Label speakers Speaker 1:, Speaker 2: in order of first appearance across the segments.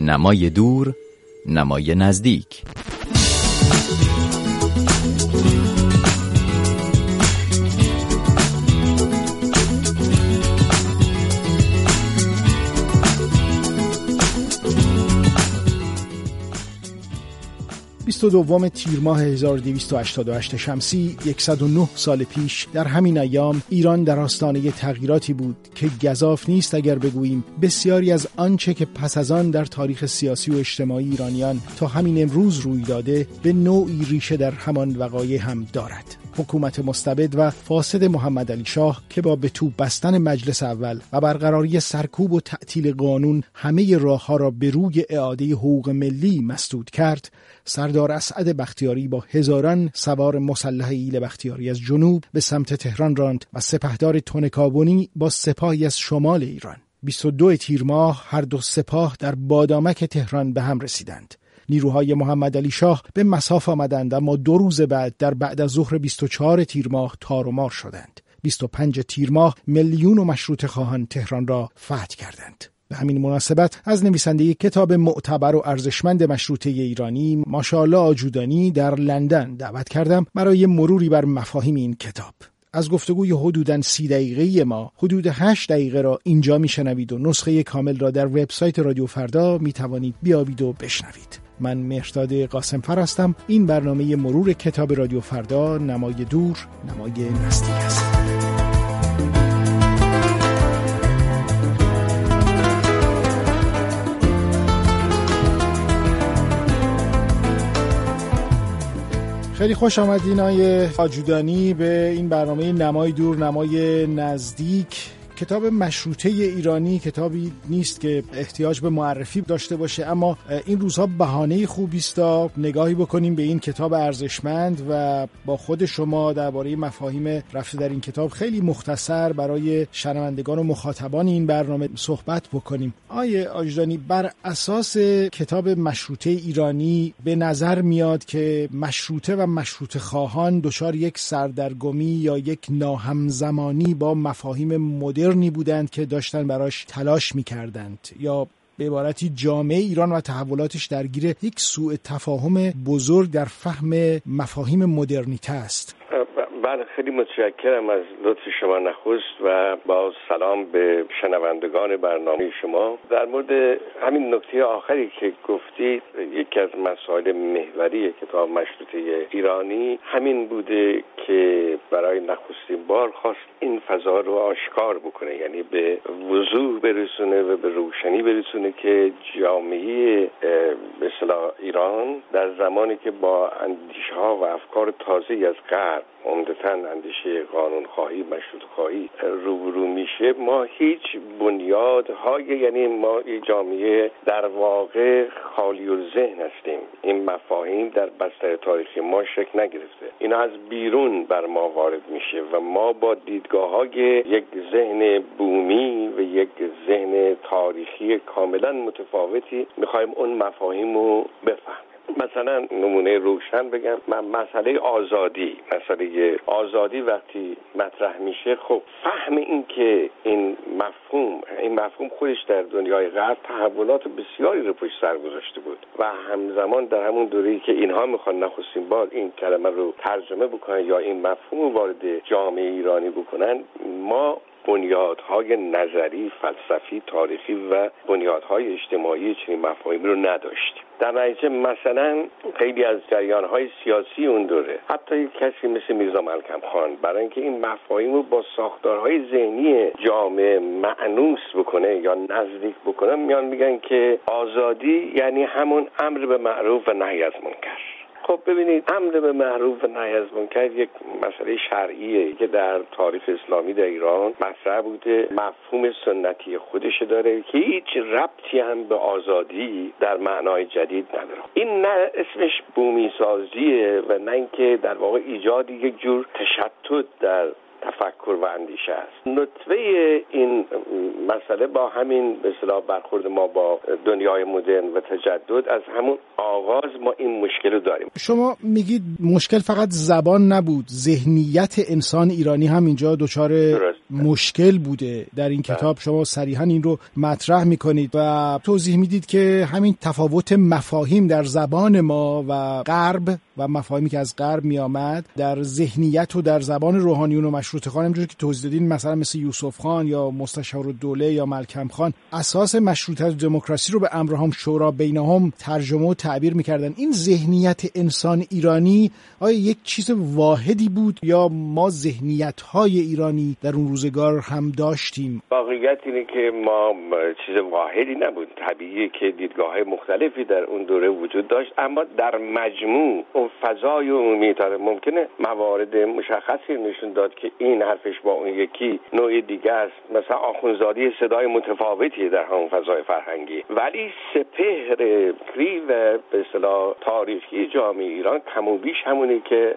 Speaker 1: نمای دور نمای نزدیک.
Speaker 2: دوم تیر ماه 1288 شمسی 109 سال پیش در همین ایام ایران در آستانه تغییراتی بود که گذاف نیست اگر بگوییم بسیاری از آنچه که پس از آن در تاریخ سیاسی و اجتماعی ایرانیان تا همین امروز روی داده به نوعی ریشه در همان وقایع هم دارد. حکومت مستبد و فاسد محمد علی شاه که با به تو بستن مجلس اول و برقراری سرکوب و تعطیل قانون همه راه ها را به روی اعاده حقوق ملی مسدود کرد سردار اسعد بختیاری با هزاران سوار مسلح ایل بختیاری از جنوب به سمت تهران راند و سپهدار تونکابونی با سپاهی از شمال ایران. 22 تیر ماه هر دو سپاه در بادامک تهران به هم رسیدند. نیروهای محمد علی شاه به مساف آمدند اما دو روز بعد در بعد از ظهر 24 تیر ماه تار و مار شدند. 25 تیر ماه میلیون و مشروط خواهان تهران را فتح کردند. به همین مناسبت از نویسنده کتاب معتبر و ارزشمند مشروطه ایرانی ماشاءالله آجودانی در لندن دعوت کردم برای مروری بر مفاهیم این کتاب. از گفتگوی حدوداً سی دقیقه ما حدود هشت دقیقه را اینجا میشنوید و نسخه کامل را در وبسایت رادیو فردا می توانید بیابید و بشنوید. من مهرداد قاسم فر هستم. این برنامه مرور کتاب رادیو فردا نمای دور نمای نزدیک است. خیلی خوش آمدین آقای آجودانی به این برنامه نمای دور نمای نزدیک. کتاب مشروطه ایرانی کتابی نیست که احتیاج به معرفی داشته باشه اما این روزها بهانه خوبی است نگاهی بکنیم به این کتاب ارزشمند و با خود شما درباره مفاهیم رفته در این کتاب خیلی مختصر برای شنوندگان و مخاطبان این برنامه صحبت بکنیم. آیه آجدانی بر اساس کتاب مشروطه ایرانی به نظر میاد که مشروطه و مشروطه خواهان دچار یک سردرگمی یا یک ناهمزمانی با مفاهیم مدرن مدرنی بودند که داشتن براش تلاش می‌کردند یا به عبارتی جامعه ایران و تحولاتش درگیر یک سوء تفاهم بزرگ در فهم مفاهیم مدرنیته است.
Speaker 3: بله خیلی متشکرم از لطف شما نخست و با سلام به شنوندگان برنامه شما. در مورد همین نکته آخری که گفتید یکی از مسائل محوری کتاب مشروطه ایرانی همین بوده که برای نخستین بار خواست این فضا رو آشکار بکنه یعنی به وضوح برسونه و به روشنی برسونه که جامعه به ایران در زمانی که با اندیشه ها و افکار تازه از غرب عمدتا اندیشه قانون خواهی مشروط خواهی روبرو میشه ما هیچ بنیادهای یعنی ما جامعه در واقع خالی و ذهن هستیم. این مفاهیم در بستر تاریخی ما شکل نگرفته. اینا از بیرون بر ما وارد میشه و ما با دیدگاه های یک ذهن بومی و یک ذهن تاریخی کاملا متفاوتی می‌خوایم اون مفاهیم رو بفهم مثلا نمونه روشن بگم. من مسئله آزادی مسئله آزادی وقتی مطرح میشه خب فهم این که این مفهوم این مفهوم خودش در دنیای غرب تحولات بسیاری رو پشت سر گذاشته بود و همزمان در همون دوره که اینها می‌خوان نخستین بار این کلمه رو ترجمه بکنن یا این مفهوم وارد جامعه ایرانی بکنن ما بنیادهای نظری فلسفی تاریخی و بنیادهای اجتماعی چنین مفاهیمی رو نداشتیم در نتیجه مثلا خیلی از جریانهای سیاسی اون دوره حتی یک کسی مثل میرزا ملکم خان برای اینکه این مفاهیم رو با ساختارهای ذهنی جامعه معنوس بکنه یا نزدیک بکنه میان میگن که آزادی یعنی همون امر به معروف و نهی از منکر. خب ببینید امر به معروف و نهی از منکر یک مسئله شرعیه که در تاریخ اسلامی در ایران مطرح بوده. مفهوم سنتی خودش داره. که هیچ ربطی هم به آزادی در معنای جدید نداره. این نه اسمش بومی سازیه و نه اینکه در واقع ایجاد یک جور تشتت در تفکر و اندیشه است. نطفه این مسئله با همین به برخورد ما با دنیای مدرن و تجدد از همون آغاز ما این مشکل رو داریم.
Speaker 2: شما میگید مشکل فقط زبان نبود ذهنیت انسان ایرانی هم اینجا دچار مشکل بوده در این کتاب. شما صریحا این رو مطرح می‌کنید و توضیح می‌دید که همین تفاوت مفاهیم در زبان ما و غرب و مفاهیمی که از غرب میآمد در ذهنیت و در زبان روحانیون و مشروط خان همونجوری که توضیح دادین مثلا مثل یوسف خان یا مستشار دوله یا ملکم خان اساس مشروطیت و دموکراسی رو به امرهم شورا بینهم ترجمه و تعبیر می‌کردن. این ذهنیت انسان ایرانی آیا یک چیز واحدی بود یا ما ذهنیت های ایرانی در اون روزگار هم داشتیم.
Speaker 3: واقعیت اینه که ما چیز واحدی نبود. طبیعیه که دیدگاه مختلفی در اون دوره وجود داشت. اما در مجموع اون فضای عمومی داره ممکنه موارد مشخصی نشون داد که این حرفش با اون یکی نوع دیگه است. مثلا آخونزادی صدای متفاوتی در همون فضای فرهنگی. ولی سپهر فکری و به اصطلاح تاریخی جامعه ایران کم و بیش همونی که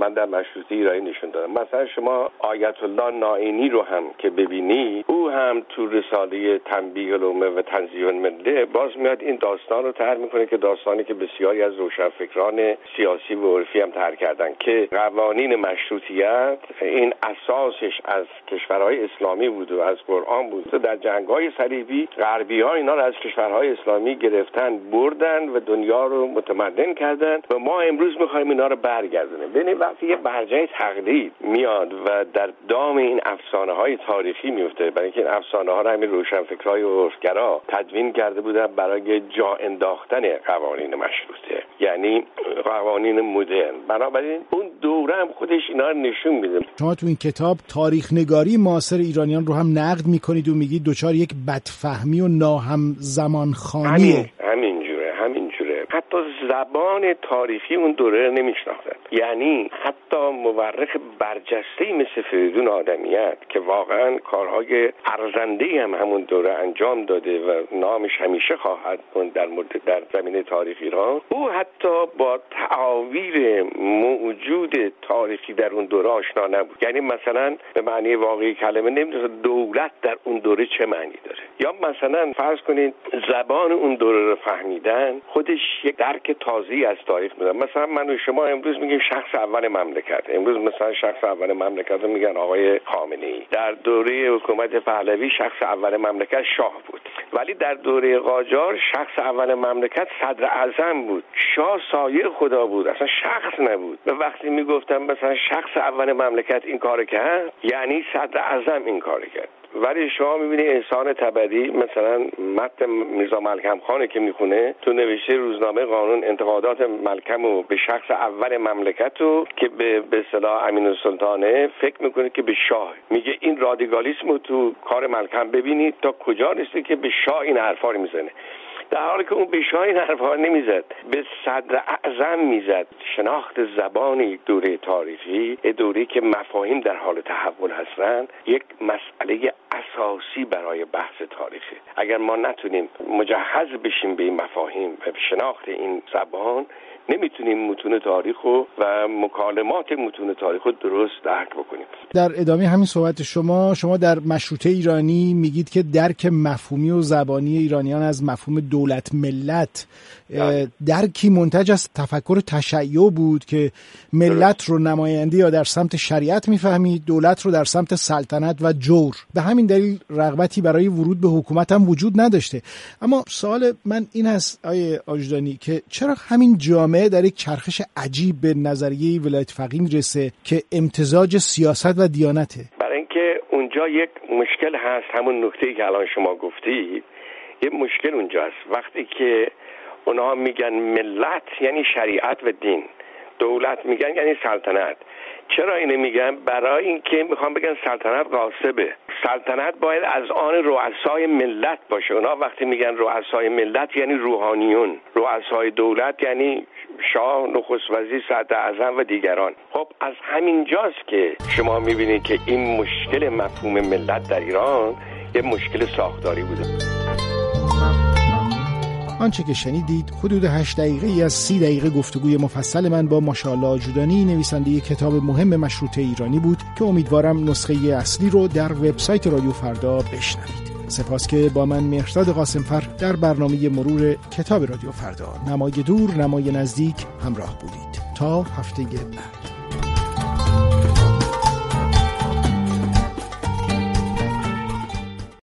Speaker 3: من در مشروطه ایرانی نشون دادم. مثلا شما آیت الله نائینی رو هم که ببینی او هم تو رساله تنبیه الامه و تنزیه مله باز میاد این داستان رو طرح می‌کنه که داستانی که بسیاری از روشنفکران سیاسی و عرفی هم طرح کردن که قوانین مشروطیت این اساسش از کشورهای اسلامی بود و از قرآن بود. در جنگهای صلیبی غربی ها اینا رو از کشورهای اسلامی گرفتن بردن و دنیا رو متمدن کردن و ما امروز می‌خوایم اینا رو برگردونیم. ببینید وقتی یه برجه تقلید میاد و در دام این افسانه های تاریخی میفته برای اینکه این افسانه ها رو همین روشنفکرهای و عرفگرا تدوین کرده بودن برای جا انداختن قوانین مشروطه. یعنی قوانین مدرن. بنابراین اون دوره هم خودش اینا رو نشون میده.
Speaker 2: شما تو این کتاب تاریخ نگاری معاصر ایرانیان رو هم نقد می‌کنید و میگید دچار یک بدفهمی و ناهم زمان خانیه
Speaker 3: حتی زبان تاریخی اون دوره رو نمیشناختن. یعنی حتی مورخ برجسته مثل فریدون آدمیت که واقعا کارهای ارزنده هم همون دوره انجام داده و نامش همیشه خواهد بود در مورد در زمینه تاریخ ایران. او حتی با تعاویر موجود تاریخی در اون دوره آشنا نبود. یعنی مثلا به معنی واقعی کلمه نمی‌دونه دولت در اون دوره چه معنی داره. یا مثلا فرض کنید زبان اون دوره رو فهمیدن خودش یک درک تازی از تاریخ میدن مثلا من و شما امروز میگیم شخص اول مملکت. امروز مثلا شخص اول مملکت رو میگن آقای خامنه ای در دوره حکومت پهلوی شخص اول مملکت شاه بود. ولی در دوره قاجار شخص اول مملکت صدر اعظم بود. شاه سایه خدا بود. اصلا شخص نبود. و وقتی می‌گفتم مثلا شخص اول مملکت این کار کرد یعنی صدر اعظم این کار کرد. ولی شما می‌بینی انسان تبدی مثلا مت میرزا ملکم خانه که می‌خونه تو نوشته روزنامه قانون انتقادات ملکم و به شخص اول مملکت رو که به به اصطلاح امین السلطانه فکر می‌کنه که به شاه. میگه این رادیکالیسم رو تو کار ملکم ببینید تا کجا رسیده که به شاه این حرفا رو می‌زنه. در حالی که اون به شاه این حرفا نمی‌زد به صدر اعظم می‌زد. شناخت زبان یک دوره تاریخی دوره که مفاهیم در حال تحول هستند یک مسئله اساسی برای بحث تاریخی اگر ما نتونیم مجهز بشیم به این مفاهیم و شناخت این زبان نمی‌تونیم متون تاریخ و, مکالمات متون تاریخ رو درست درک بکنیم.
Speaker 2: در ادامه همین صحبت شما شما در مشروطه ایرانی میگید که درک مفهومی و زبانی ایرانیان از مفهوم دولت ملت بله. درکی منتج از تفکر تشیع بود که ملت رو نماینده یا در سمت شریعت می‌فهمید دولت رو در سمت سلطنت و جور. به همین دلیل رغبتی برای ورود به حکومت هم وجود نداشته. اما سوال من این هست آیه آجدانی که چرا همین جامعه در یک چرخش عجیب به نظریه ولایت فقیه می‌رسه که امتزاج سیاست و دیانته.
Speaker 3: برای اینکه اونجا یک مشکل هست همون نکته که الان شما گفتید یه مشکل اونجاست. وقتی که اونها میگن ملت یعنی شریعت و دین دولت میگن یعنی سلطنت. چرا اینه میگن؟ برای اینکه می‌خوام بگن سلطنت قاسبه سلطنت باید از آن رؤسای ملت باشه. اونا وقتی میگن رؤسای ملت یعنی روحانیون. رؤسای دولت یعنی شاه نخست وزیر صدر اعظم و دیگران. خب از همین جاست که شما می‌بینید که این مشکل مفهوم ملت در ایران یه مشکل ساختاری بوده.
Speaker 2: آنچه که شنیدید حدود 8 دقیقه ای از 30 دقیقه گفتگوی مفصل من با ماشاءالله آجودانی نویسنده کتاب مهم مشروطه ایرانی بود که امیدوارم نسخه اصلی رو در وبسایت رادیو فردا بشنوید. سپاس که با من مهرداد قاسمفر در برنامه مرور کتاب رادیو فردا. نمای دور نمای نزدیک همراه بودید. تا هفته بعد.